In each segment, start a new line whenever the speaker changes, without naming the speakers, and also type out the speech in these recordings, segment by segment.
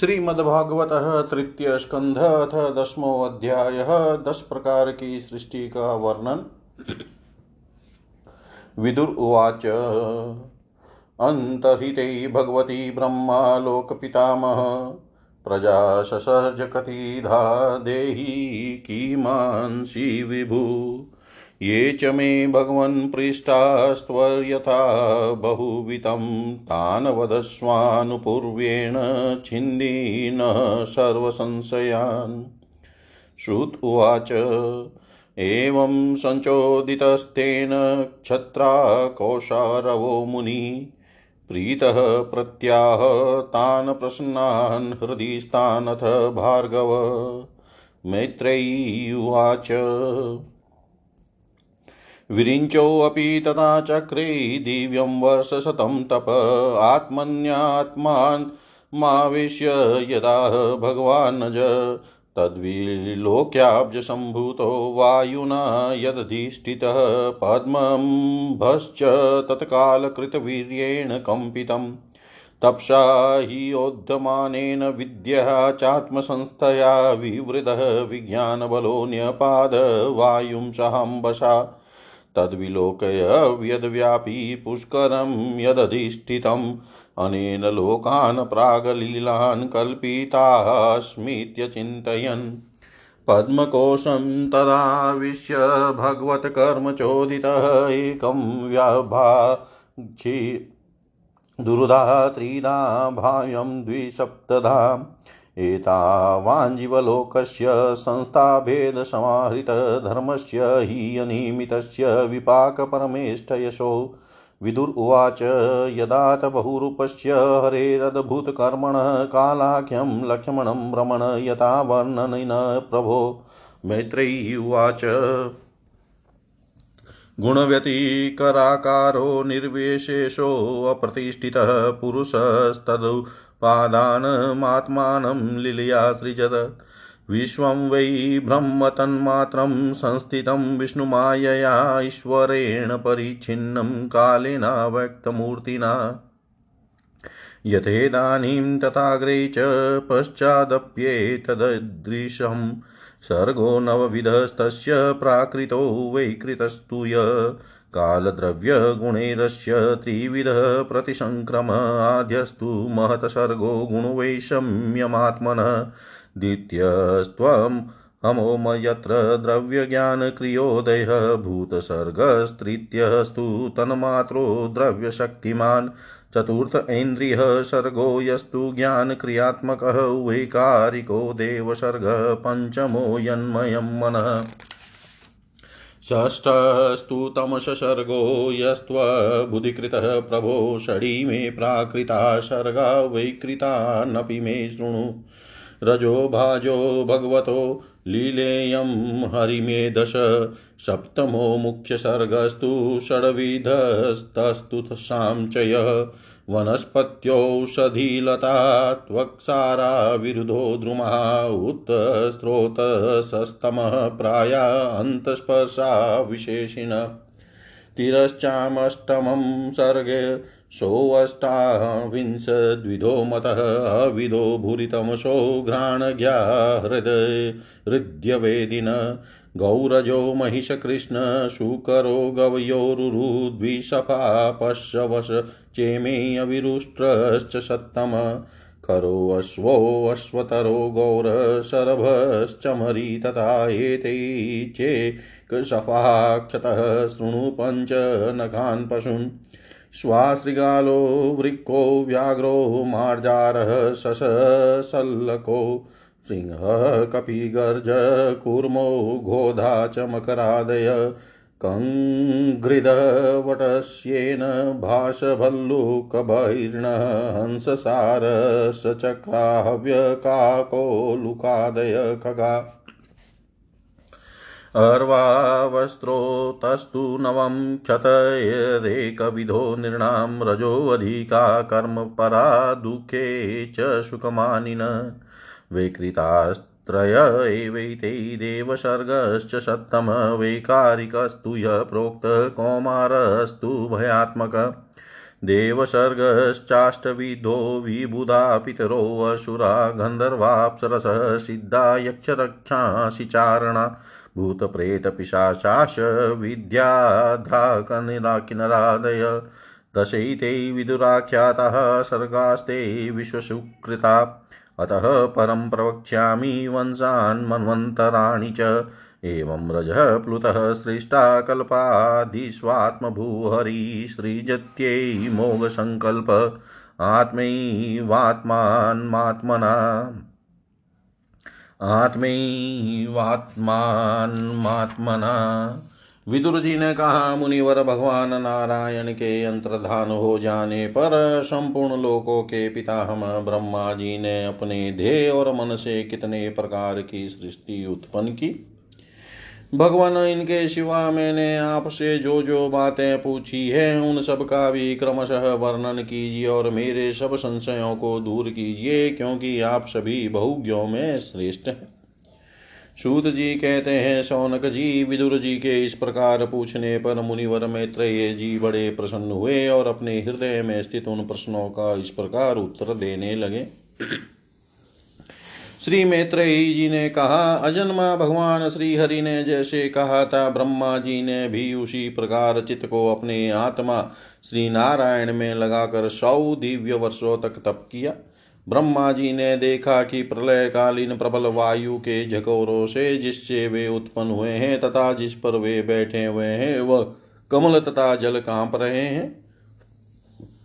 श्रीमद्भागवत तृतीय स्कंध अथ दसमो अध्याय दस प्रकार की सृष्टि का वर्णन। विदुर उवाच। अन्तर्हिते भगवती ब्रह्मा लोकपितामह। प्रजा ससर्जकतिधा देही किमांसि विभु। ये च मे भगवन् पृष्ठास्त्वर्यथा बहुवितं तान् वदस्वानुपूर्व्येण छिन्दीन सर्वसंशयान्। श्रुत उवाच, एवं सञ्चोदितस्तेन क्षत्रा कौशारवो मुनि, प्रीतः प्रत्याह तान् प्रसन्नान् हृदि भार्गव। मैत्रेयी उवाच। विरिञ्चोऽपि तथा चक्रे दिव्यं वर्षशतं तप आत्मन्यात्मानमाविश्य यदाह भगवान्नज तद्विलोक्याब्जसम्भूतो वायुना यदधिष्ठितः पद्मम्भश्च तत्कालकृतवीर्येण कम्पितम् तप्सा हि विद्यः चात्मसंस्थया विवृतः विज्ञानबलो सहाम्बसा। तद्विलोकय यद्व्यापी पुष्करं यदधिष्ठितम् अनेन लोकान् प्रागलीलान् कल्पितास्मीत्यचिन्तयन् पद्मकोशं तदाविश्य भगवत्कर्मचोदितः एकं व्याभाक्षि दुर्धा, त्रिधा भाव्यं द्विसप्तधा। एतावाञ्जीवलोकस्य संस्थाभेदसमाहृतधर्मस्य हि अनिमितस्य विपाकपरमेष्ठयशो। विदुर उवाच यदात बहुरूपस्य हरेरद्भुतकर्मणः कालाख्यं लक्ष्मणं रमण यथा वर्णनेन प्रभो। मैत्रेयी उवाच, गुणव्यतिकराकारो निर्विशेषोऽप्रतिष्ठितः पुरुषस्तदु पादानमात्मानं लीलया सृजत। विश्वं वै ब्रह्मतन्मात्रं संस्थितं विष्णुमायया ईश्वरेण परिच्छिन्नं कालेनाव्यक्तमूर्तिना यथेदानीं तथाग्रे च पश्चादप्येतददृशं सर्गो नवविधस्तस्य प्राकृतो वैकृतस्तु य। कालद्रव्यगुणैरस्य त्रिविधः प्रतिसङ्क्रम आद्यस्तु महतसर्गो गुणवैषम्यमात्मनः द्वितीयस्त्वम् अमोम यत्र द्रव्यज्ञानक्रियोदयः भूतसर्गस्तृतीयस्तु तन्मात्रो द्रव्यशक्तिमान्। चतुर्थ इन्द्रियः सर्गो यस्तु ज्ञानक्रियात्मकः वैकारिको देवसर्गः पञ्चमो यन्मयं मनः। षष्ठस्तु तमससर्गो यस्त्वबुधिकृतः प्रभो षडी मे प्राकृता सर्गा वैकृतानपि मे शृणु। रजो भाजो भगवतो लीलेयं हरिमे दश सप्तमो मुख्यसर्गस्तु षड्विधस्तस्तु साञ्चयः वनस्पत्योषधीलता त्वक्सारा विरुधो द्रुमः उत्स्रोतसस्तमः प्राया अन्तस्पर्शा विशेषिण। तिरश्चामष्टमं सर्गे सोऽष्टाविंशद्विधो मतः अविधो भूरितमसो घ्राणज्ञा हृदय हृद्यवेदिन गौरजो महिषकृष्ण शुकरो गवयोरुरुद्विषफा पश्यवश चेमे अविरुष्ट्रश्च सत्तम खरोऽश्वोऽश्वतरो गौरशरभश्चमरी तथा एते चेकशफाक्षतः शृणु पञ्चनखान् पशून् श्वासृगालो वृक्को व्याघ्रो मार्जारः शशसल्लको सिंहः कपिगर्ज, कूर्मो, घोधा च मकरादय कङ्घृदवटस्येन भाषभल्लुकभैर्णः हंससारसचक्राहव्यकाको लुकादय खगा। अर्वावस्त्रोतस्तु नवं क्षतयरेकविधो नृणां रजोऽधिका कर्मपरा दुःखे च सुखमानिन। विकृतास्त्रय एवैते देवसर्गश्च सत्तम वैकारिकस्तु य प्रोक्तः कौमारस्तु भयात्मक। देवसर्गश्चाष्टविधो विबुधा पितरो असुरा गन्धर्वाप्सरसः सिद्धा यक्षरक्षांसि चारणा। भूतप्रेतपिशाचाश विद्याध्राकनिराकिनरादय दशैते विदुराख्यातः सर्गास्ते विश्वसुकृता। अतः परं प्रवक्ष्यामि वंशान् मन्वन्तराणि च। एवं रजः प्लुतः सृष्टा कल्पाधीष्वात्मभूहरि सृजत्यै मोघसङ्कल्प आत्मैवात्मान्मात्मना। आत्मैवात्मान्मात्मना। विदुर जी ने कहा, मुनिवर भगवान नारायण के अंतर्धान हो जाने पर संपूर्ण लोकों के पिता हम ब्रह्मा जी ने अपने ध्येय और मन से कितने प्रकार की सृष्टि उत्पन्न की? भगवान इनके सिवा मैंने आपसे जो जो बातें पूछी है, उन सब का भी क्रमशः वर्णन कीजिए और मेरे सब संशयों को दूर कीजिए, क्योंकि आप सभी बहुज्ञों में श्रेष्ठ हैं। सूत जी कहते हैं, सौनक जी, विदुर जी के इस प्रकार पूछने पर मुनिवर मैत्रेय जी बड़े प्रसन्न हुए और अपने हृदय में स्थित उन प्रश्नों का इस प्रकार उत्तर देने लगे। श्री मैत्रेयी जी ने कहा, अजन्मा भगवान श्री हरि ने जैसे कहा था ब्रह्मा जी ने भी उसी प्रकार चित्त को अपने आत्मा श्री नारायण में लगाकर सौ दिव्य वर्षों तक तप किया। ब्रह्मा जी ने देखा कि प्रलय कालीन प्रबल वायु के झकोरों से जिससे वे उत्पन्न हुए हैं तथा जिस पर वे बैठे हुए हैं, वह कमल तथा जल काँप रहे हैं।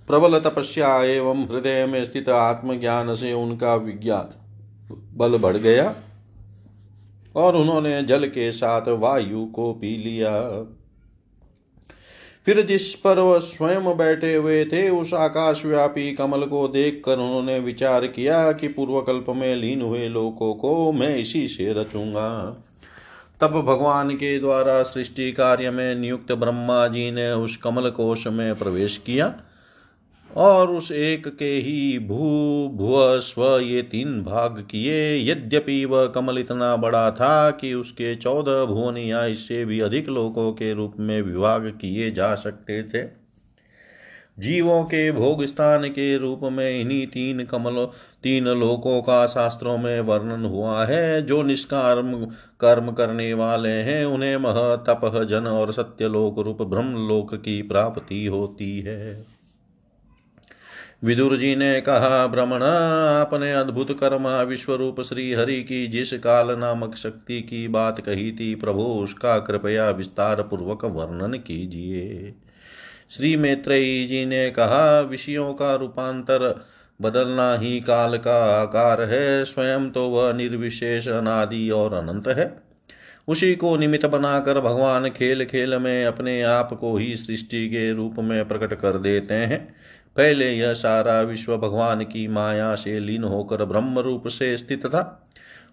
प्रबल तपस्या एवं हृदय में स्थित आत्मज्ञान से उनका विज्ञान बल बढ़ गया और उन्होंने जल के साथ वायु को पी लिया। फिर जिस पर वह स्वयं बैठे हुए थे, उस आकाशव्यापी कमल को देखकर उन्होंने विचार किया कि पूर्वकल्प में लीन हुए लोगों को मैं इसी से रचूँगा। तब भगवान के द्वारा सृष्टि कार्य में नियुक्त ब्रह्मा जी ने उस कमल कोश में प्रवेश किया। और उस एक के ही भू भुव स्व ये तीन भाग किए। यद्यपि वह कमल इतना बड़ा था कि उसके चौदह भुवन या इससे भी अधिक लोकों के रूप में विभाग किए जा सकते थे। जीवों के भोग स्थान के रूप में इन्हीं तीन कमल, तीन लोकों का शास्त्रों में वर्णन हुआ है। जो निष्कार्म कर्म करने वाले हैं, उन्हें मह तप जन और सत्यलोक रूप ब्रह्म लोक की प्राप्ति होती है। विदुर जी ने कहा भ्रमण आपने अद्भुत कर्मा विश्वरूप श्री हरि की जिस काल नामक शक्ति की बात कही थी, प्रभु, उसका कृपया विस्तार पूर्वक वर्णन कीजिए। श्री मैत्रेयी जी ने कहा, विषयों का रूपांतर बदलना ही काल का आकार है, स्वयं तो वह निर्विशेष, अनादि और अनंत है। उसी को निमित्त बनाकर भगवान खेल खेल में अपने आप को ही सृष्टि के रूप में प्रकट कर देते हैं। पहले यह सारा विश्व भगवान की माया से लीन होकर ब्रह्म रूप से स्थित था।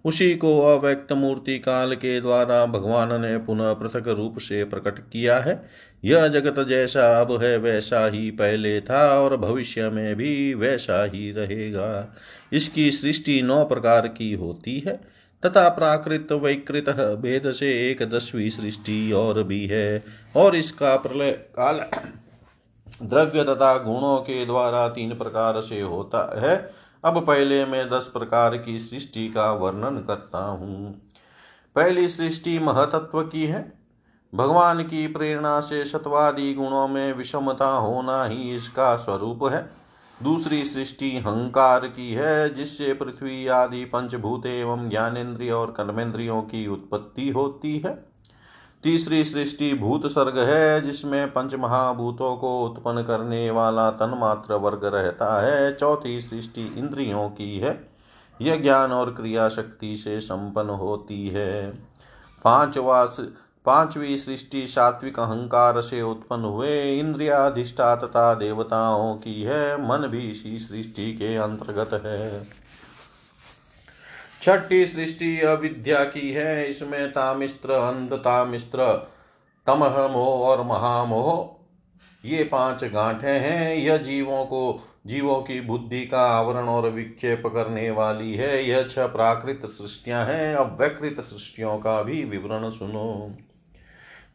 उसी को अव्यक्त मूर्ति काल के द्वारा भगवान ने पुनः पृथक रूप से प्रकट किया है। यह जगत जैसा अब है, वैसा ही पहले था और भविष्य में भी वैसा ही रहेगा। इसकी सृष्टि नौ प्रकार की होती है। तथा प्राकृत वैकृत भेद से एक दसवीं सृष्टि और भी है और इसका प्रलय काल द्रव्य तथा गुणों के द्वारा तीन प्रकार से होता है। अब पहले मैं दस प्रकार की सृष्टि का वर्णन करता हूँ। पहली सृष्टि महतत्व की है। भगवान की प्रेरणा से सत्वादि गुणों में विषमता होना ही इसका स्वरूप है। दूसरी सृष्टि हंकार की है, जिससे पृथ्वी आदि पंचभूत एवं ज्ञानेन्द्रिय और कर्मेंद्रियों की उत्पत्ति होती है। तीसरी सृष्टि भूत सर्ग है, जिसमें पंच महाभूतों को उत्पन्न करने वाला तन्मात्र वर्ग रहता है। चौथी सृष्टि इंद्रियों की है, यह ज्ञान और क्रिया शक्ति से संपन्न होती है। पांचवा पांचवी सृष्टि सात्विक अहंकार से उत्पन्न हुए इंद्रियाधिष्ठा तथा देवताओं की है, मन भी इसी सृष्टि के अंतर्गत है। छठी सृष्टि अविद्या की है, इसमें तामिस्त्र, अंध तामिस्त्र, तमह, मोह और महामोह, ये पाँच गांठे हैं। यह जीवों को, जीवों की बुद्धि का आवरण और विक्षेप करने वाली है। यह छह प्राकृत सृष्टियाँ हैं अब व्यकृत सृष्टियों का भी विवरण सुनो।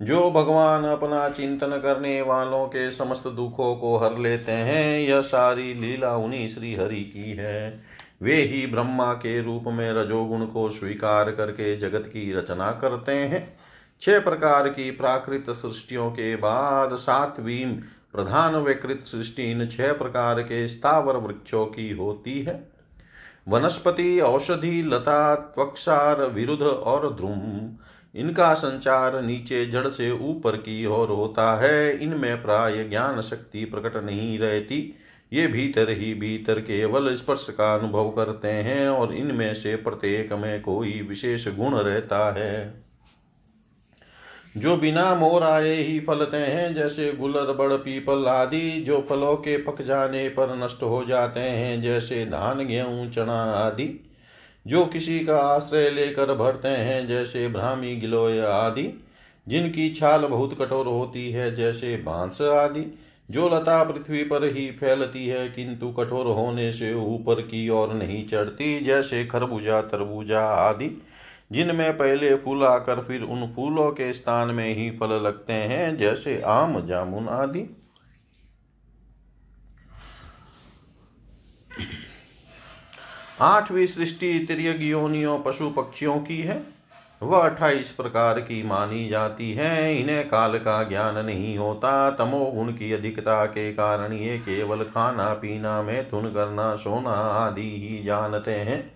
जो भगवान अपना चिंतन करने वालों के समस्त दुखों को हर लेते हैं, यह सारी लीला उन्हीं श्री हरि की है। वे ही ब्रह्मा के रूप में रजोगुण को स्वीकार करके जगत की रचना करते हैं। छह प्रकार की प्राकृत सृष्टियों के बाद सातवीं प्रधान विकृत सृष्टि इन छह प्रकार के स्थावर वृक्षों की होती है। वनस्पति, औषधि, लता त्वक्षार विरुद्ध और ध्रुम, इनका संचार नीचे जड़ से ऊपर की ओर होता है। इनमें प्राय ज्ञान शक्ति प्रकट नहीं रहती। ये भीतर ही भीतर केवल स्पर्श का अनुभव करते हैं और इनमें से प्रत्येक में कोई विशेष गुण रहता है। जो बिना मोर आए ही फलते हैं, जैसे गुलर, बड़, पीपल आदि, जो फलों के पक जाने पर नष्ट हो जाते हैं, जैसे धान, गेहूँ, चना आदि, जो किसी का आश्रय लेकर भरते हैं, जैसे भ्रामी गिलोय आदि, जिनकी छाल बहुत कठोर होती है, जैसे बाँस आदि जो लता पृथ्वी पर ही फैलती है, किंतु कठोर होने से ऊपर की ओर नहीं चढ़ती, जैसे खरबूजा, तरबूजा आदि, जिनमें पहले फूल आकर फिर उन फूलों के स्थान में ही फल लगते हैं, जैसे आम, जामुन आदि। आठवीं सृष्टि तिरक योनियों, पशु पक्षियों की है। वह अट्ठाईस प्रकार की मानी जाती है। इन्हें काल का ज्ञान नहीं होता। तमोगुण की अधिकता के कारण ये केवल खाना, पीना में करना सोना आदि ही जानते हैं।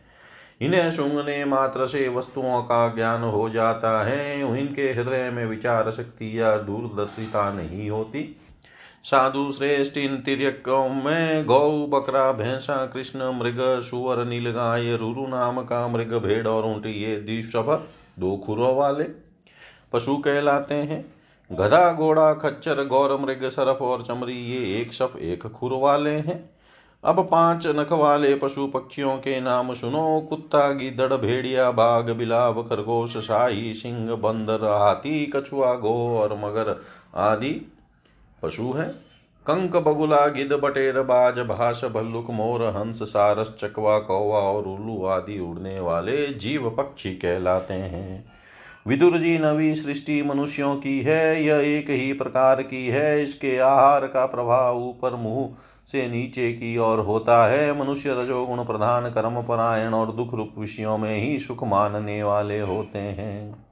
इन्हें सुंगने मात्र से वस्तुओं का ज्ञान हो जाता है। इनके हृदय में विचार शक्ति या दूरदर्शिता नहीं होती। साधु श्रेष्ठ इन तिरकों में गौ, बकरा, भैंसा, कृष्ण, मृग, सुअर, नीलगाय, रुरु नाम का मृग, भेड़ और ऊँट, ये द्विशभ दो खुरों वाले पशु कहलाते हैं। गधा, घोड़ा, खच्चर गौर मृग, सरफ और चमरी ये एक शफ एक खुर वाले हैं। अब पाँच नख वाले पशु पक्षियों के नाम सुनो। कुत्ता, गिदड़, भेड़िया, बाघ, बिलाव, खरगोश, शाही, सिंह, बंदर, हाथी, कछुआ, गो और मगर आदि पशु है। कंक बगुला गिद बटेर, बाज, भाष, भल्लुक, मोर, हंस, सारस, चकवा, कौवा और उल्लू आदि उड़ने वाले जीव पक्षी कहलाते हैं। विदुर जी नवी सृष्टि मनुष्यों की है, यह एक ही प्रकार की है, इसके आहार का प्रभाव ऊपर मुँह से नीचे की ओर होता है। मनुष्य रजोगुण प्रधान, कर्म परायण और दुख रूप विषयों में ही सुख मानने वाले होते हैं।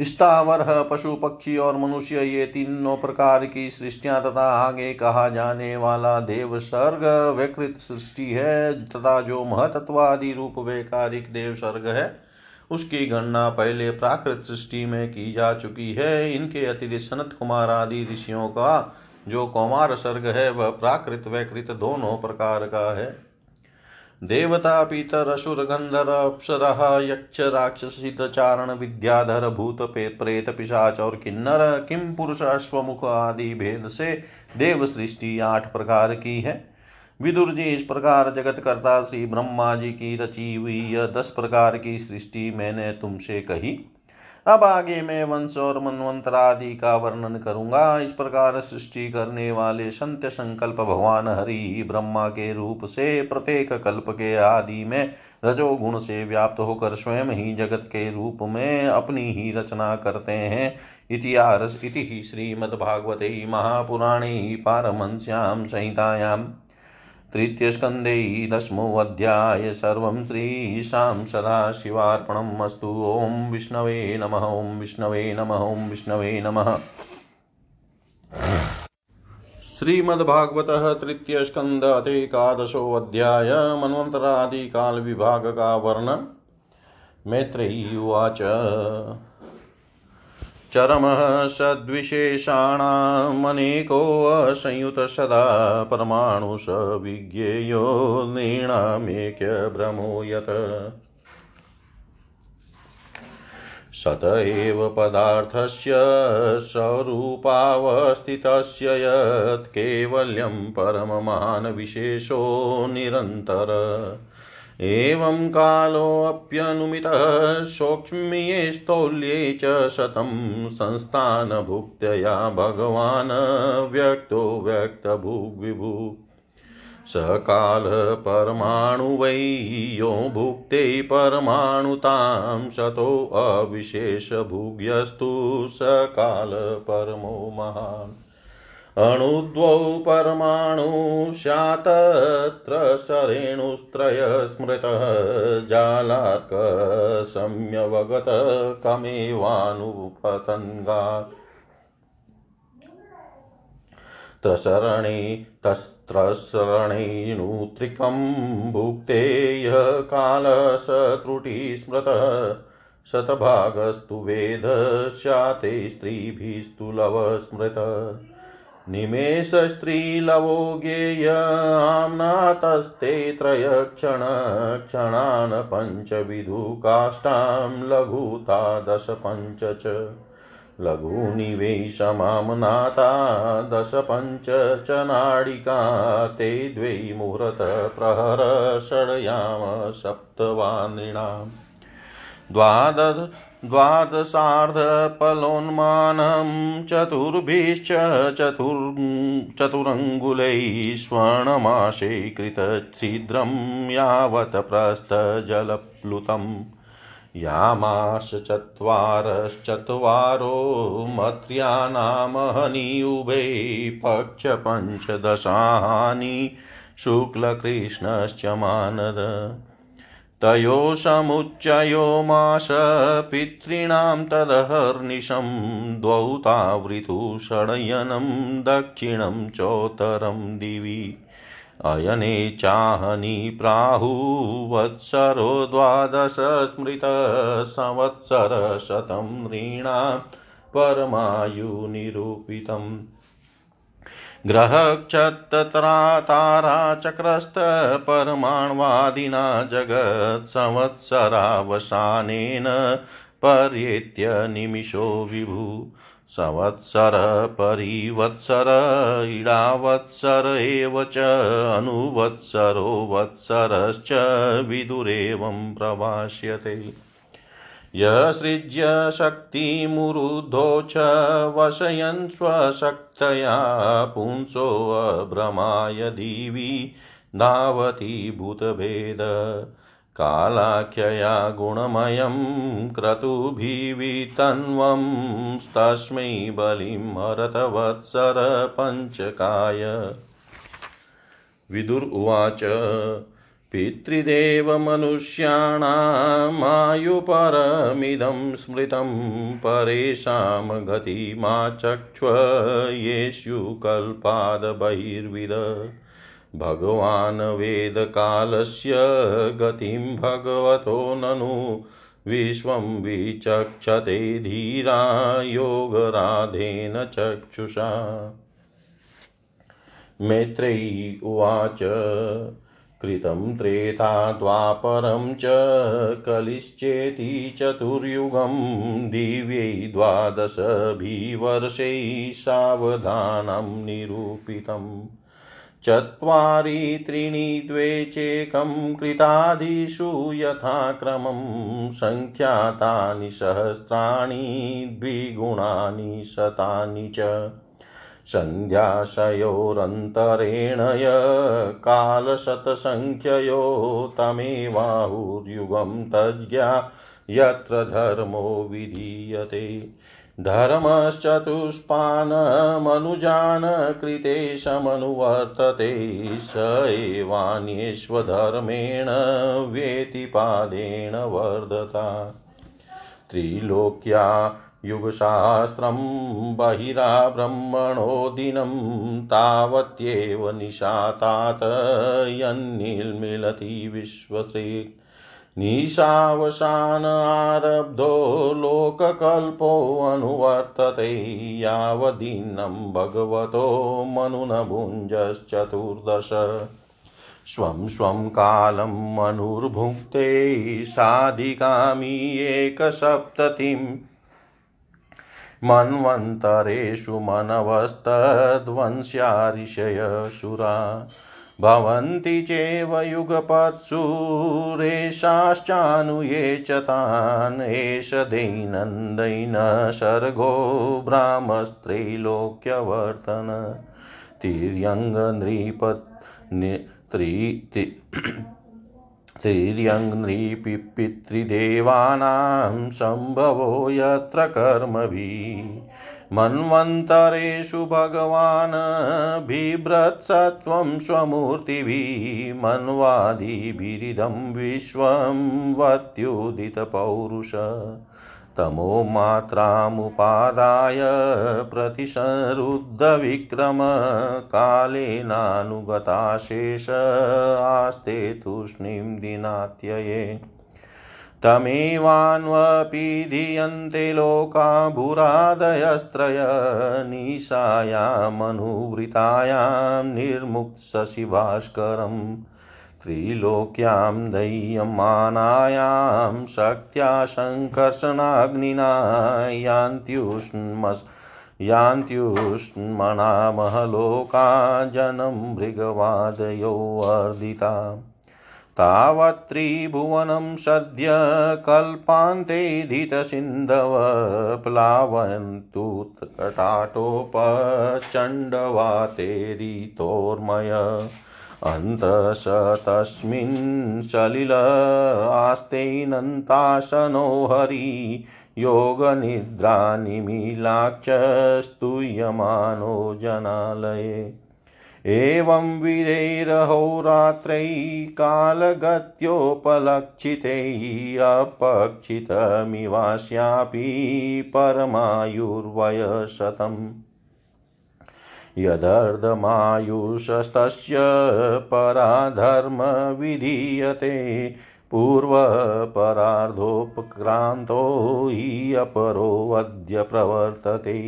स्थावर पशु पक्षी और मनुष्य, ये तीनों प्रकार की सृष्टियाँ तथा आगे कहा जाने वाला देव सर्ग विकृत सृष्टि है, तथा जो महतत्वादि रूप वैकारिक देव सर्ग है, उसकी गणना पहले प्राकृत सृष्टि में की जा चुकी है। इनके अतिरिक्त सनत कुमार आदि ऋषियों का जो कौमार सर्ग है, वह प्राकृत वैकृत दोनों प्रकार का है। देवता पितर असुर गंधर अप्सरः यक्ष राक्षस विद्याधर भूत प्रेत पिशाच और किन्नर किम पुरुष अश्वमुख आदि भेद से देव सृष्टि आठ प्रकार की है। विदुर जी इस प्रकार जगत कर्ता श्री ब्रह्मा जी की रची हुई यह दस प्रकार की सृष्टि मैंने तुमसे कही। अब आगे मैं वंश और मनवंतर आदि का वर्णन करूँगा। इस प्रकार सृष्टि करने वाले संत्य संकल्प भगवान हरि ब्रह्मा के रूप से प्रत्येक कल्प के आदि में रजोगुण से व्याप्त होकर स्वयं ही जगत के रूप में अपनी ही रचना करते हैं। इतिहास इति श्रीमद्भागवते महापुराणे पारमश्याम संहितायाम तृतीयस्कन्धे दशमोऽध्याय सर्वं श्रीशां सदाशिवार्पणम् अस्तु। ॐ विष्णवे नमः, ॐ विष्णवे नमः, ॐ विष्णवे नमः। श्रीमद्भागवतः तृतीय स्कंद अध्याय मनवंतरादि काल विभाग का वर्णन। मैत्रेयी उवाच। चरमः सद्विशेषाणामनेकोऽसंयुतसदा परमाणुष विज्ञेयो नृणामेक्यभ्रमो यत् सत एव पदार्थस्य स्वरूपावस्थितस्य यत् केवल्यं परममानविशेषो निरन्तर। एवं कालोऽप्यनुमितः सौक्ष्म्ये स्थौल्ये च शतं संस्थानभुक्तया भगवान् व्यक्तो व्यक्तभुग्विभु। सकालपरमाणु वै यो भुक्ते परमाणुतां शतोऽविशेषभुग्यस्तु सकालपरमो महान्। अणुद्वौ परमाणु स्यात्तत्र सरेणुस्त्रय स्मृतः जालार्कसम्यवगत कमेवानुपतङ्गात्। त्रसरणे तस्त्रसरणैनुत्रिकं भुक्ते यः कालसत्रुटिस्मृतः शतभागस्तु वेद स्याते स्त्रीभिस्तु लवस्मृत निमेषस्त्रीलवो ज्ञेय आम्नातस्ते त्रयक्षण, क्षणान् पञ्चविधुकाष्ठां लघुता दश पञ्च च। लघूनि वै समाम्नाता दश पञ्च च नाडिका, ते द्वै मुहूर्तप्रहर सप्तवानृणाम् द्वाद द्वादशार्धपलोन्मानं चतुर्भिश्च चतुर् चतुरङ्गुलैः स्वर्णमाशे कृतच्छिद्रं यावत् प्रस्थजलप्लुतम् यामाश चत्वारश्चत्वारो मत्र्यानामहनियुभे पक्षपञ्चदशानि शुक्लकृष्णश्च मानद। तयो समुच्चयो मास पितॄणां तदहर्निशं द्वौ तावृतु षडयनं दक्षिणं चोत्तरं दिवि। अयने चाहनि प्राहुवत्सरो द्वादश स्मृतसंवत्सरशतं नृणां परमायुनिरूपितम्। ग्रहक्षत्तराताराचक्रस्थपरमाण्वादिना जगत्संवत्सरावसानेन पर्येत्य निमिषो विभु। संवत्सर परिवत्सर इडावत्सर एव च अनुवत्सरो वत्सरश्च विदुरेवं प्रभाष्यते यसृज्य शक्तिमुरुद्धो च वशयन् स्वशक्तया पुंसोऽभ्रमाय दिवि धावति भूतभेद। कालाख्यया गुणमयं क्रतुभिवितन्वं तस्मै बलिं हरतवत्सरपञ्चकाय विदुर उवाच पितृदेवमनुष्याणामायुपरमिदं स्मृतं परेषां गतिमाचक्ष्व येषु कल्पादबहिर्विद भगवान् वेदकालस्य गतिं भगवतो ननु। विश्वं विचक्षते धीरा योगराधेन चक्षुषा। मैत्रेयी उवाच। कृतं त्रेता द्वापरं च कलिश्चेति चतुर्युगं दिव्यै द्वादशभिवर्षैः सावधानं निरूपितम् चत्वारि त्रीणि द्वे चेकं कृतादिषु यथाक्रमं सङ्ख्यातानि सहस्राणि द्विगुणानि शतानि च। सन्ध्याशयोरन्तरेण य कालशतसङ्ख्ययो तमेवाहुर्युगं तज्ज्ञा यत्र धर्मो विधीयते। धर्मश्चतुष्पानमनुजान कृतेशमनुवर्तते स एवान्येष्वधर्मेण व्यतिपादेन वर्धता। त्रिलोक्या युगशास्त्रं बहिराब्रह्मणो दिनं तावत्येव निशातात यन्निर्मिलति विश्वसेक् निशावसानारब्धो लोककल्पोऽनुवर्तते यावदीनं भगवतो मनुनभुञ्जश्चतुर्दश। स्वं स्वं कालं मनुर्भुङ्क्ते, साधिकामी एकसप्ततिम्। मन्वन्तरेषु मनवस्तद्वंस्या ऋषयशुरा भवन्ति चैव युगपत्सुरेषाश्चानुये च तान् एष दैनन्दैन सर्गो भ्रामस्त्रैलोक्यवर्तन तिर्यङ्गनृप त्रिर्यङ्घ्रिपितृदेवानां सम्भवो यत्र कर्मभिः। मन्वन्तरेषु भगवान् बिभ्रत्सत्वं स्वमूर्तिभिः मन्वादिभिरिदं विश्वं वत्युदितपौरुष। तमो मात्रामुपादाय प्रतिसरुद्धविक्रम कालेनानुगताशेष आस्ते तूष्णीं दिनात्यये। तमेवान्वपीधीयन्ते लोका भूरादयस्त्रय निशायामनुवृतायां निर्मुक्तशशिभास्करम् त्रिलोक्यां दह्यमानायां शक्त्या सङ्कर्षणाग्निना यान्त्युष्मस् यान्त्युष्मणामहलोका जनं मृगवादयो वर्धिता तावत्त्रिभुवनं सद्य कल्पान्ते धितसिन्धव प्लावन्तु कटाटोपचण्डवातेरितोर्मय अन्तश तस्मिन् सलिल आस्तेनन्ताशनो हरि। योगनिद्रानिमीलाक्षस्तूयमानो जनालये। एवं विधैरहोरात्रैः कालगत्योपलक्षितैः अपक्षितमिवास्यापि परमायुर्वयशतम्। यदर्धमायुषस्तस्य पराधर्म विधीयते पूर्वपरार्धोपक्रान्तो हि अपरोऽद्य प्रवर्तते।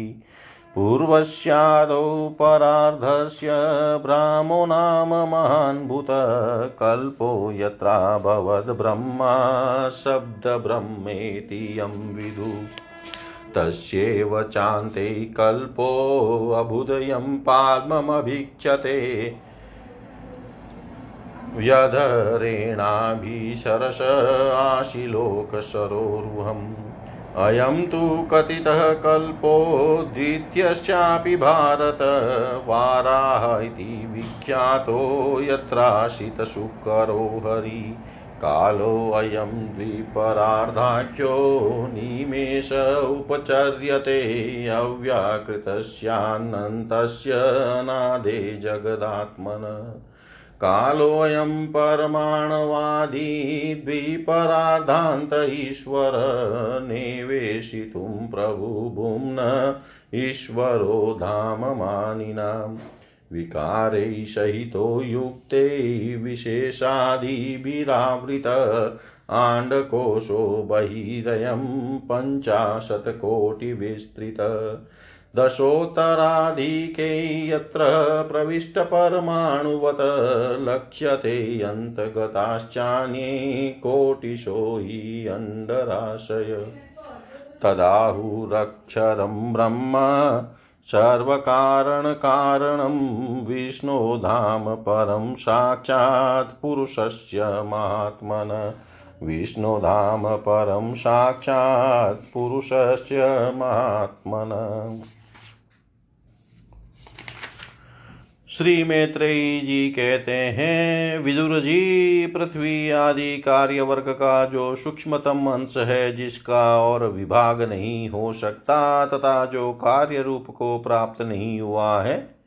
पूर्वस्यादौ परार्धस्य ब्राह्मो नाम महान्भूत कल्पो यत्राभवद्ब्रह्मा शब्दब्रह्मेति यं विदु। तस्यैव चान्ते कल्पोऽबुदयं पाद्ममभीक्षते व्यधरेणाभिसरस आशिलोकसरोरुहम्। अयं तु कथितः कल्पो द्वितीयश्चापि भारत। वाराह इति विख्यातो यत्राशितशुकरो हरि कालोऽयं द्विपरार्धाख्यो निमेष उपचर्यते अव्याकृतस्यानन्तस्य नादे जगदात्मन। कालोऽयं परमाणवादी द्विपरार्धान्त ईश्वर, निवेशितुं प्रभुभुम्न ईश्वरो धाममानिनाम् विकारैः सहितो युक्ते विशेषादिभिरावृत आण्डकोशो बहिरयं पञ्चाशत्कोटिविस्तृत। दशोत्तराधिके यत्र प्रविष्टपरमाणुवत् लक्ष्यते अन्तगताश्चान्ये कोटिशो हि अण्डराशय। तदाहुरक्षरं ब्रह्म सर्वकारणकारणं विष्णोधाम परं साक्षात् पुरुषस्य महात्मन विष्णुधाम परं साक्षात् पुरुषस्य महात्मन श्री मैत्रेयी जी कहते हैं, विदुर जी, पृथ्वी आदि कार्य वर्ग का जो सूक्ष्मतम अंश है, जिसका और विभाग नहीं हो सकता, तथा जो कार्य रूप को प्राप्त नहीं हुआ है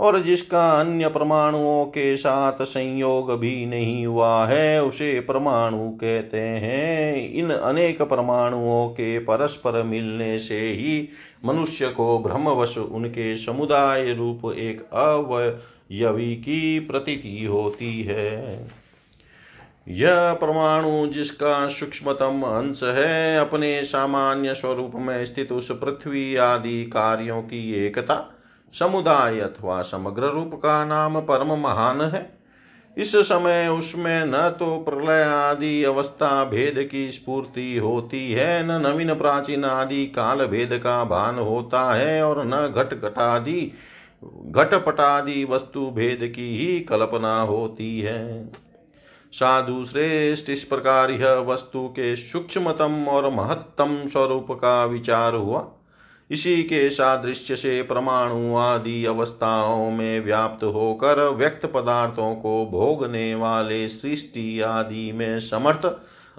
और जिसका अन्य परमाणुओं के साथ संयोग भी नहीं हुआ है, उसे परमाणु कहते हैं। इन अनेक परमाणुओं के परस्पर मिलने से ही मनुष्य को ब्रह्मवश उनके समुदाय रूप एक अवयवी की प्रतीति होती है। यह परमाणु जिसका सूक्ष्मतम अंश है, अपने सामान्य स्वरूप में स्थित उस पृथ्वी आदि कार्यों की एकता समुदाय अथवा समग्र रूप का नाम परम महान है। इस समय उसमें न तो प्रलय आदि अवस्था भेद की स्फूर्ति होती है, न नवीन प्राचीन आदि काल भेद का भान होता है और न घट घटादि घटपटादि वस्तु भेद की ही कल्पना होती है। साधु श्रेष्ठ इस प्रकार यह वस्तु के सूक्ष्मतम और महत्तम स्वरूप का विचार हुआ। इसी के सादृश्य से परमाणु आदि अवस्थाओं में व्याप्त होकर व्यक्त पदार्थों को भोगने वाले सृष्टि आदि में समर्थ,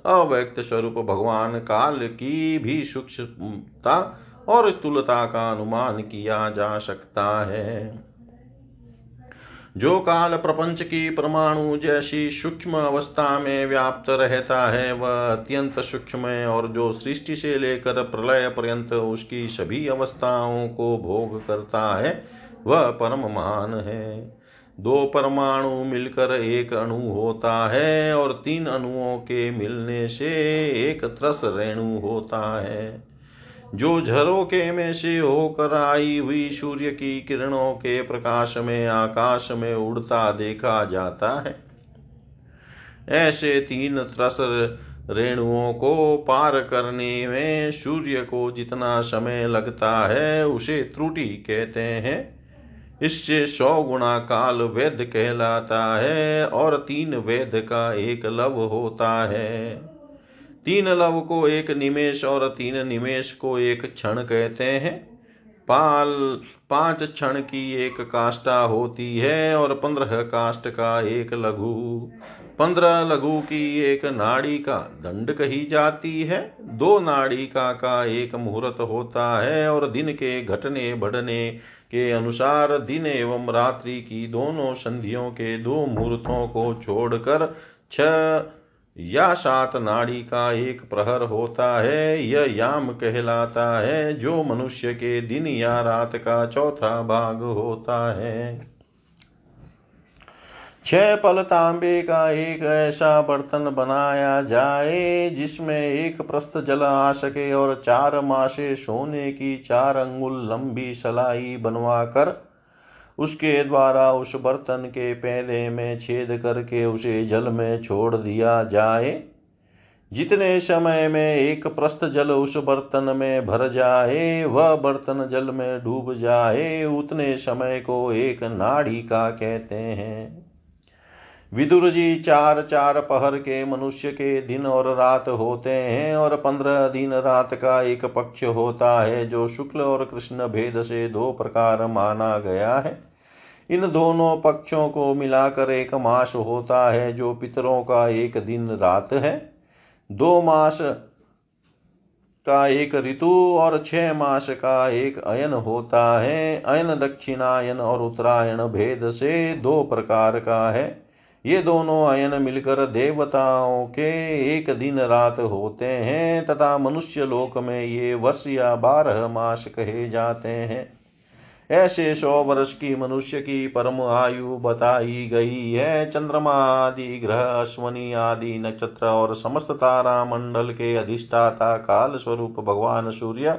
अव्यक्त स्वरूप भगवान काल की भी सूक्ष्मता और स्थूलता का अनुमान किया जा सकता है। जो काल प्रपंच की परमाणु जैसी सूक्ष्म अवस्था में व्याप्त रहता है, वह अत्यंत सूक्ष्म है और जो सृष्टि से लेकर प्रलय पर्यंत उसकी सभी अवस्थाओं को भोग करता है, वह परम महान है। दो परमाणु मिलकर एक अणु होता है और तीन अणुओं के मिलने से एक त्रस रेणु होता है। जो झरोके में से होकर आई हुई सूर्य की किरणों के प्रकाश में आकाश में उड़ता देखा जाता है। ऐसे तीन त्रस रेणुओं को पार करने में सूर्य को जितना समय लगता है, उसे त्रुटि कहते हैं। इससे सौ गुणा काल वेद कहलाता है और तीन वेद का एक लव होता है। तीन लव को एक निमेश और तीन निमेश को एक क्षण कहते हैं। पाल, पाँच क्षण की एक काष्टा होती है और पंद्रह काष्ट का एक लघु। पंद्रह लघु की एक नाड़ी का दंड कही जाती है। दो नाड़िका का एक मुहूर्त होता है और दिन के घटने बढ़ने के अनुसार दिन एवं रात्रि की दोनों संधियों के दो मुहूर्तों को छोड़कर छ या सात नाड़ी का एक प्रहर होता है, यह याम कहलाता है, जो मनुष्य के दिन या रात का चौथा भाग होता है। छह पल तांबे का एक ऐसा बर्तन बनाया जाए, जिसमें एक प्रस्त जल आ सके और चार मासे सोने की चार अंगुल लंबी सलाई बनवा कर उसके द्वारा उस बर्तन के पहले में छेद करके उसे जल में छोड़ दिया जाए। जितने समय में एक प्रस्त जल उस बर्तन में भर जाए, वह बर्तन जल में डूब जाए, उतने समय को एक नाड़ी का कहते हैं। विदुर जी चार चार पहर के मनुष्य के दिन और रात होते हैं और पंद्रह दिन रात का एक पक्ष होता है, जो शुक्ल और कृष्ण भेद से दो प्रकार माना गया है। इन दोनों पक्षों को मिलाकर एक मास होता है, जो पितरों का एक दिन रात है। दो मास का एक ऋतु और छह मास का एक अयन होता है। अयन दक्षिणायन और उत्तरायण भेद से दो प्रकार का है। ये दोनों अयन मिलकर देवताओं के एक दिन रात होते हैं, तथा मनुष्य लोक में ये वर्ष या बारह मास कहे जाते हैं। ऐसे सौ वर्ष की मनुष्य की परम आयु बताई गई है। चंद्रमा आदि ग्रह, अश्वनी आदि, नक्षत्र और समस्त तारा मंडल के अधिष्ठाता काल स्वरूप भगवान सूर्य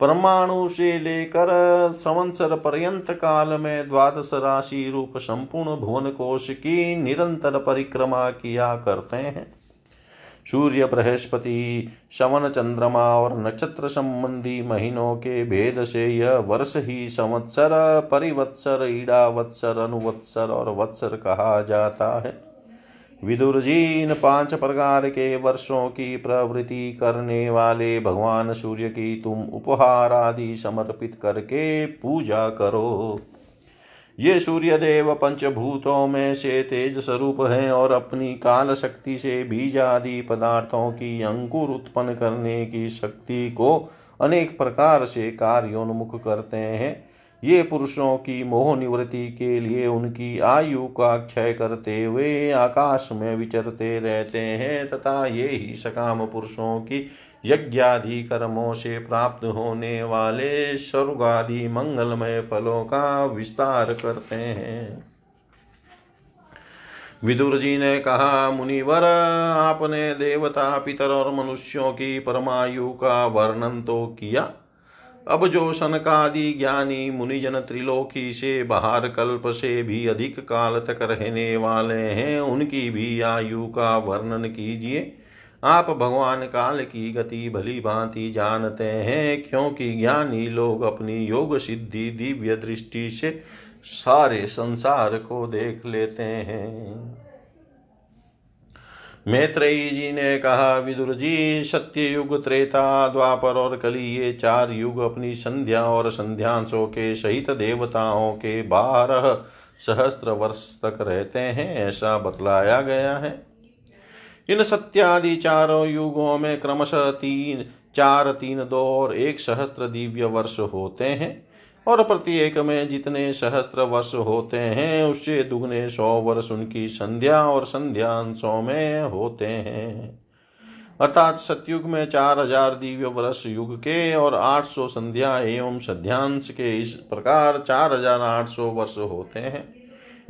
परमाणु से लेकर संवत्सर पर्यंत काल में द्वादश राशि रूप संपूर्ण भुवन कोश की निरंतर परिक्रमा किया करते हैं। सूर्य बृहस्पति, शवन चंद्रमा और नक्षत्र संबंधी महीनों के भेद से यह वर्ष ही संवत्सर, परिवत्सर ईड़ा वत्सर अनुवत्सर और वत्सर कहा जाता है। विदुर जी इन पाँच प्रकार के वर्षों की प्रवृत्ति करने वाले भगवान सूर्य की तुम उपहार आदि समर्पित करके पूजा करो। ये सूर्य देव पंचभूतों में से तेज स्वरूप है और अपनी काल शक्ति से बीज आदि पदार्थों की अंकुर उत्पन्न करने की शक्ति को अनेक प्रकार से कार्योन्मुख करते हैं। ये पुरुषों की मोह निवृत्ति के लिए उनकी आयु का क्षय करते हुए आकाश में विचरते रहते हैं तथा ये ही सकाम पुरुषों की यज्ञादि कर्मों से प्राप्त होने वाले स्वर्गादि मंगलमय फलों का विस्तार करते हैं। विदुर जी ने कहा, मुनिवर, आपने देवता, पितर और मनुष्यों की परमायु का वर्णन तो किया। अब जो सनकादि ज्ञानी मुनिजन त्रिलोकी से बाहर कल्प से भी अधिक काल तक रहने वाले हैं, उनकी भी आयु का वर्णन कीजिए। आप भगवान काल की गति भली भांति जानते हैं, क्योंकि ज्ञानी लोग अपनी योग सिद्धि दिव्य दृष्टि से सारे संसार को देख लेते हैं। मैत्रेयी जी ने कहा, विदुर जी सत्य युग त्रेता, द्वापर और कली ये चार युग अपनी संध्या और संध्यांशों के सहित देवताओं के बारह सहस्त्र वर्ष तक रहते हैं, ऐसा बतलाया गया है। इन सत्यादि चारों युगों में क्रमशः तीन, चार, तीन, दो और एक सहस्त्र दिव्य वर्ष होते हैं। और प्रत्येक में जितने सहस्त्र वर्ष होते हैं, उससे दुगने सौ वर्ष उनकी संध्या और संध्यांशों में होते हैं। अर्थात सतयुग में चार हज़ार दिव्य वर्ष युग के और आठ सौ संध्या एवं सध्यांश के इस प्रकार चार हज़ार आठ सौ वर्ष होते हैं।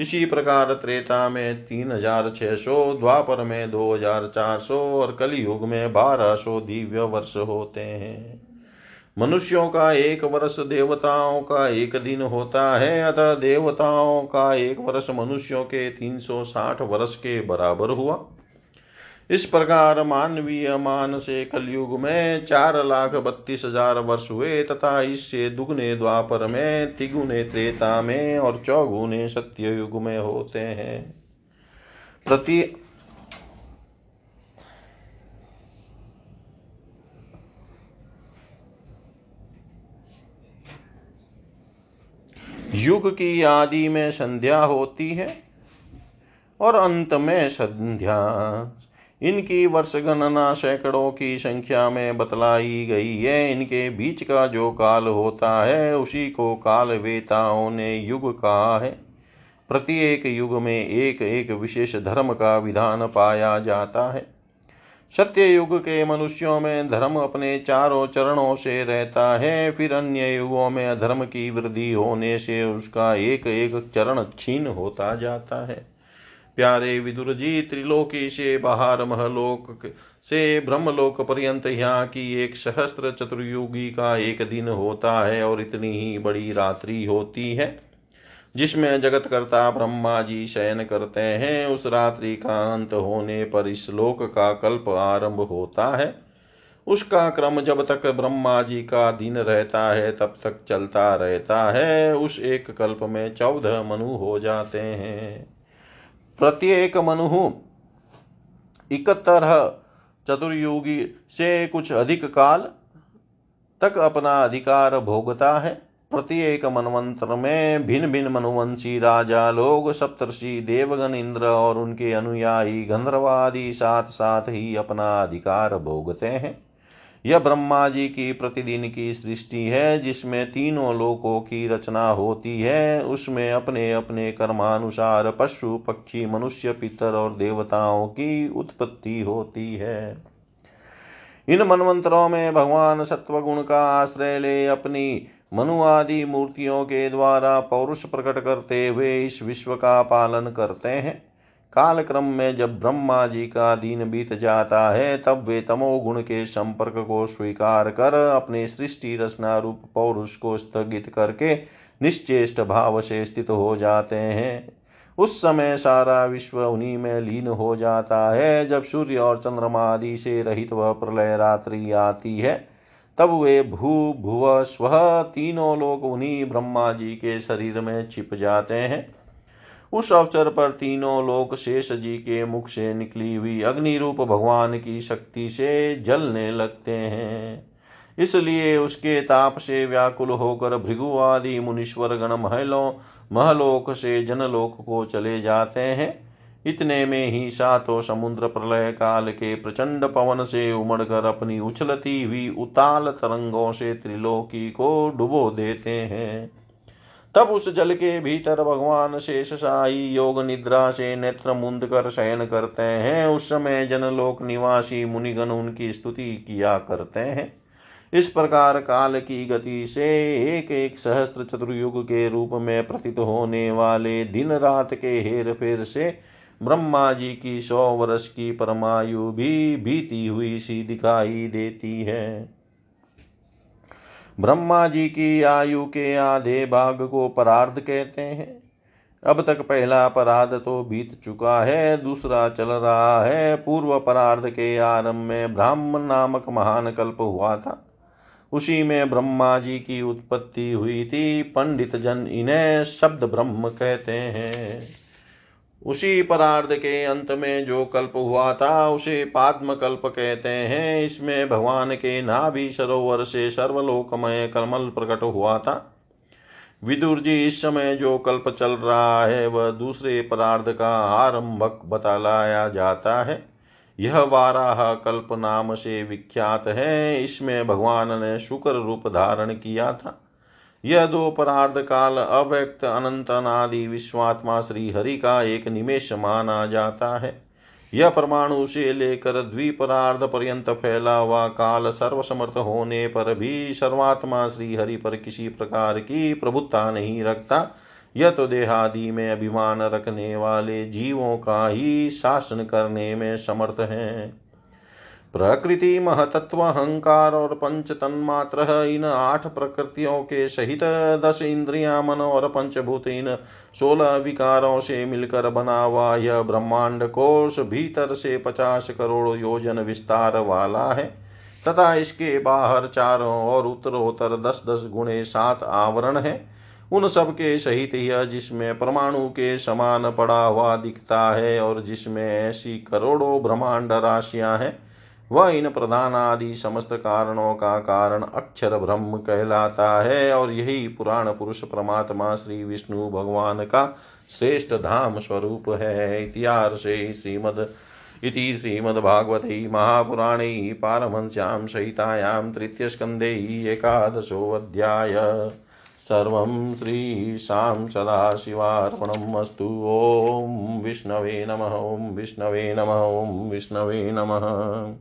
इसी प्रकार त्रेता में तीन हज़ार छह सौ, द्वापर में दो हज़ार चार सौ और कलयुग में बारह सौ दिव्य वर्ष होते हैं। मनुष्यों का एक वर्ष देवताओं का एक दिन होता है, अतः देवताओं का एक वर्ष मनुष्यों के तीन सौ साठ वर्ष के बराबर हुआ। इस प्रकार मानवीय मान से कलयुग में चार लाख बत्तीस हज़ार वर्ष हुए तथा इससे दुगने द्वापर में, तिगुने त्रेता में और चौगुने सत्य युग में होते हैं। प्रति युग की आदि में संध्या होती है और अंत में संध्या। इनकी वर्ष गणना सैकड़ों की संख्या में बतलाई गई है। इनके बीच का जो काल होता है, उसी को काल वेताओं ने युग कहा है। प्रत्येक युग में एक एक विशेष धर्म का विधान पाया जाता है। सत्य युग के मनुष्यों में धर्म अपने चारों चरणों से रहता है, फिर अन्य युगों में अधर्म की वृद्धि होने से उसका एक एक चरण क्षीण होता जाता है। प्यारे विदुर जी, त्रिलोकी से बाहर महलोक से ब्रह्मलोक पर्यंत यहाँ की एक सहस्त्र चतुर्युगी का एक दिन होता है और इतनी ही बड़ी रात्रि होती है, जिसमें जगत करता ब्रह्मा जी शयन करते हैं। उस रात्रि का अंत होने पर इस लोक का कल्प आरंभ होता है। उसका क्रम जब तक ब्रह्मा जी का दिन रहता है, तब तक चलता रहता है। उस एक कल्प में चौदह मनु हो जाते हैं। प्रत्येक मनु इकहत्तर चतुर्युगी से कुछ अधिक काल तक अपना अधिकार भोगता है। प्रत्येक मनवंत्र में भिन्न भिन्न मनुवंशी राजा, लोग, सप्तर्षि, देवगण, इंद्र और उनके अनुयायी, गंधर्वादि साथ साथ ही अपना अधिकार भोगते हैं। यह ब्रह्मा जी की प्रतिदिन की सृष्टि है, जिसमें तीनों लोकों की रचना होती है। उसमें अपने अपने कर्मानुसार पशु, पक्षी, मनुष्य, पितर और देवताओं की उत्पत्ति होती है। इन मनमंत्रों में भगवान सत्वगुण का आश्रय ले अपनी मनु आदि मूर्तियों के द्वारा पौरुष प्रकट करते हुए इस विश्व का पालन करते हैं। काल क्रम में जब ब्रह्मा जी का दीन बीत जाता है, तब वे तमोगुण के संपर्क को स्वीकार कर अपने सृष्टि रचना रूप पौरुष को स्थगित करके निश्चेष्ट भाव से स्थित हो जाते हैं। उस समय सारा विश्व उन्हीं में लीन हो जाता है, जब सूर्य और चंद्रमा आदि से रहित वह प्रलय रात्रि आती है। तब वे भू, भुव, स्व तीनों लोग उन्हीं ब्रह्मा जी के शरीर में छिप जाते हैं। उस अवसर पर तीनों लोग शेष जी के मुख से निकली हुई अग्नि रूप भगवान की शक्ति से जलने लगते हैं। इसलिए उसके ताप से व्याकुल होकर भृगु आदि मुनीश्वर गण महलों, महलोक से जनलोक को चले जाते हैं। इतने में ही सातों समुद्र प्रलय काल के प्रचंड पवन से उमड़कर अपनी उछलती हुई उताल तरंगों से त्रिलोकी को डुबो देते हैं। तब उस जल के भीतर भगवान शेष शाही योग निद्रा से नेत्र मुंद कर शयन करते हैं। उस समय जनलोक निवासी मुनिगण उनकी स्तुति किया करते हैं। इस प्रकार काल की गति से एक एक सहस्त्र चतुर्युग के रूप में प्रतीत होने वाले दिन रात के हेर फेर से ब्रह्मा जी की सौ वर्ष की परमायु भी बीती हुई सी दिखाई देती है। ब्रह्मा जी की आयु के आधे भाग को परार्ध कहते हैं। अब तक पहला परार्ध तो बीत चुका है, दूसरा चल रहा है। पूर्व परार्ध के आरंभ में ब्राह्मण नामक महान कल्प हुआ था। उसी में ब्रह्मा जी की उत्पत्ति हुई थी। पंडित जन इन्हें शब्द ब्रह्म कहते हैं। उसी परार्ध के अंत में जो कल्प हुआ था, उसे पाद्म कल्प कहते हैं। इसमें भगवान के नाभि सरोवर से सर्वलोकमय कमल प्रकट हुआ था। विदुर जी, इस समय जो कल्प चल रहा है, वह दूसरे परार्ध का आरंभक बतलाया जाता है। यह वाराह कल्प नाम से विख्यात है। इसमें भगवान ने शुक्र रूप धारण किया था। यह दो परार्ध काल अव्यक्त अनंत अनादि विश्वात्मा श्री हरि का एक निमेश माना जाता है। यह परमाणु से लेकर द्विपरार्ध पर्यंत फैला हुआ काल सर्वसमर्थ होने पर भी सर्वात्मा श्री हरि पर किसी प्रकार की प्रभुता नहीं रखता। यह तो देहादि में अभिमान रखने वाले जीवों का ही शासन करने में समर्थ है। प्रकृति महतत्व अहंकार और पंच तन्मात्र इन आठ प्रकृतियों के सहित दस इंद्रिया मन और पंचभूत इन सोलह विकारों से मिलकर बना हुआ यह ब्रह्मांड कोष भीतर से पचास करोड़ योजन विस्तार वाला है। तथा इसके बाहर चारों और उत्तरोत्तर दस दस गुणे सात आवरण है। उन सब के सहित यह जिसमें परमाणु के समान पड़ा हुआ दिखता है और जिसमें ऐसी करोड़ों ब्रह्मांड राशियाँ हैं वह इन प्रधान आदि समस्त कारणों का कारण अक्षर ब्रह्म कहलाता है, और यही पुराण पुरुष परमात्मा श्री विष्णु भगवान का श्रेष्ठ धाम स्वरूप है। इतिहासे श्रीमद, इति श्रीमद्भागवते महापुराणे पारमहंस्यां सहितायां तृतीयस्कन्धे एकादशोऽध्याय। सर्वं श्रीशां सदाशिवार्पणम् अस्तु। ॐ विष्णवे नमः, ॐ विष्णवे नमः, ॐ विष्णवे नमः।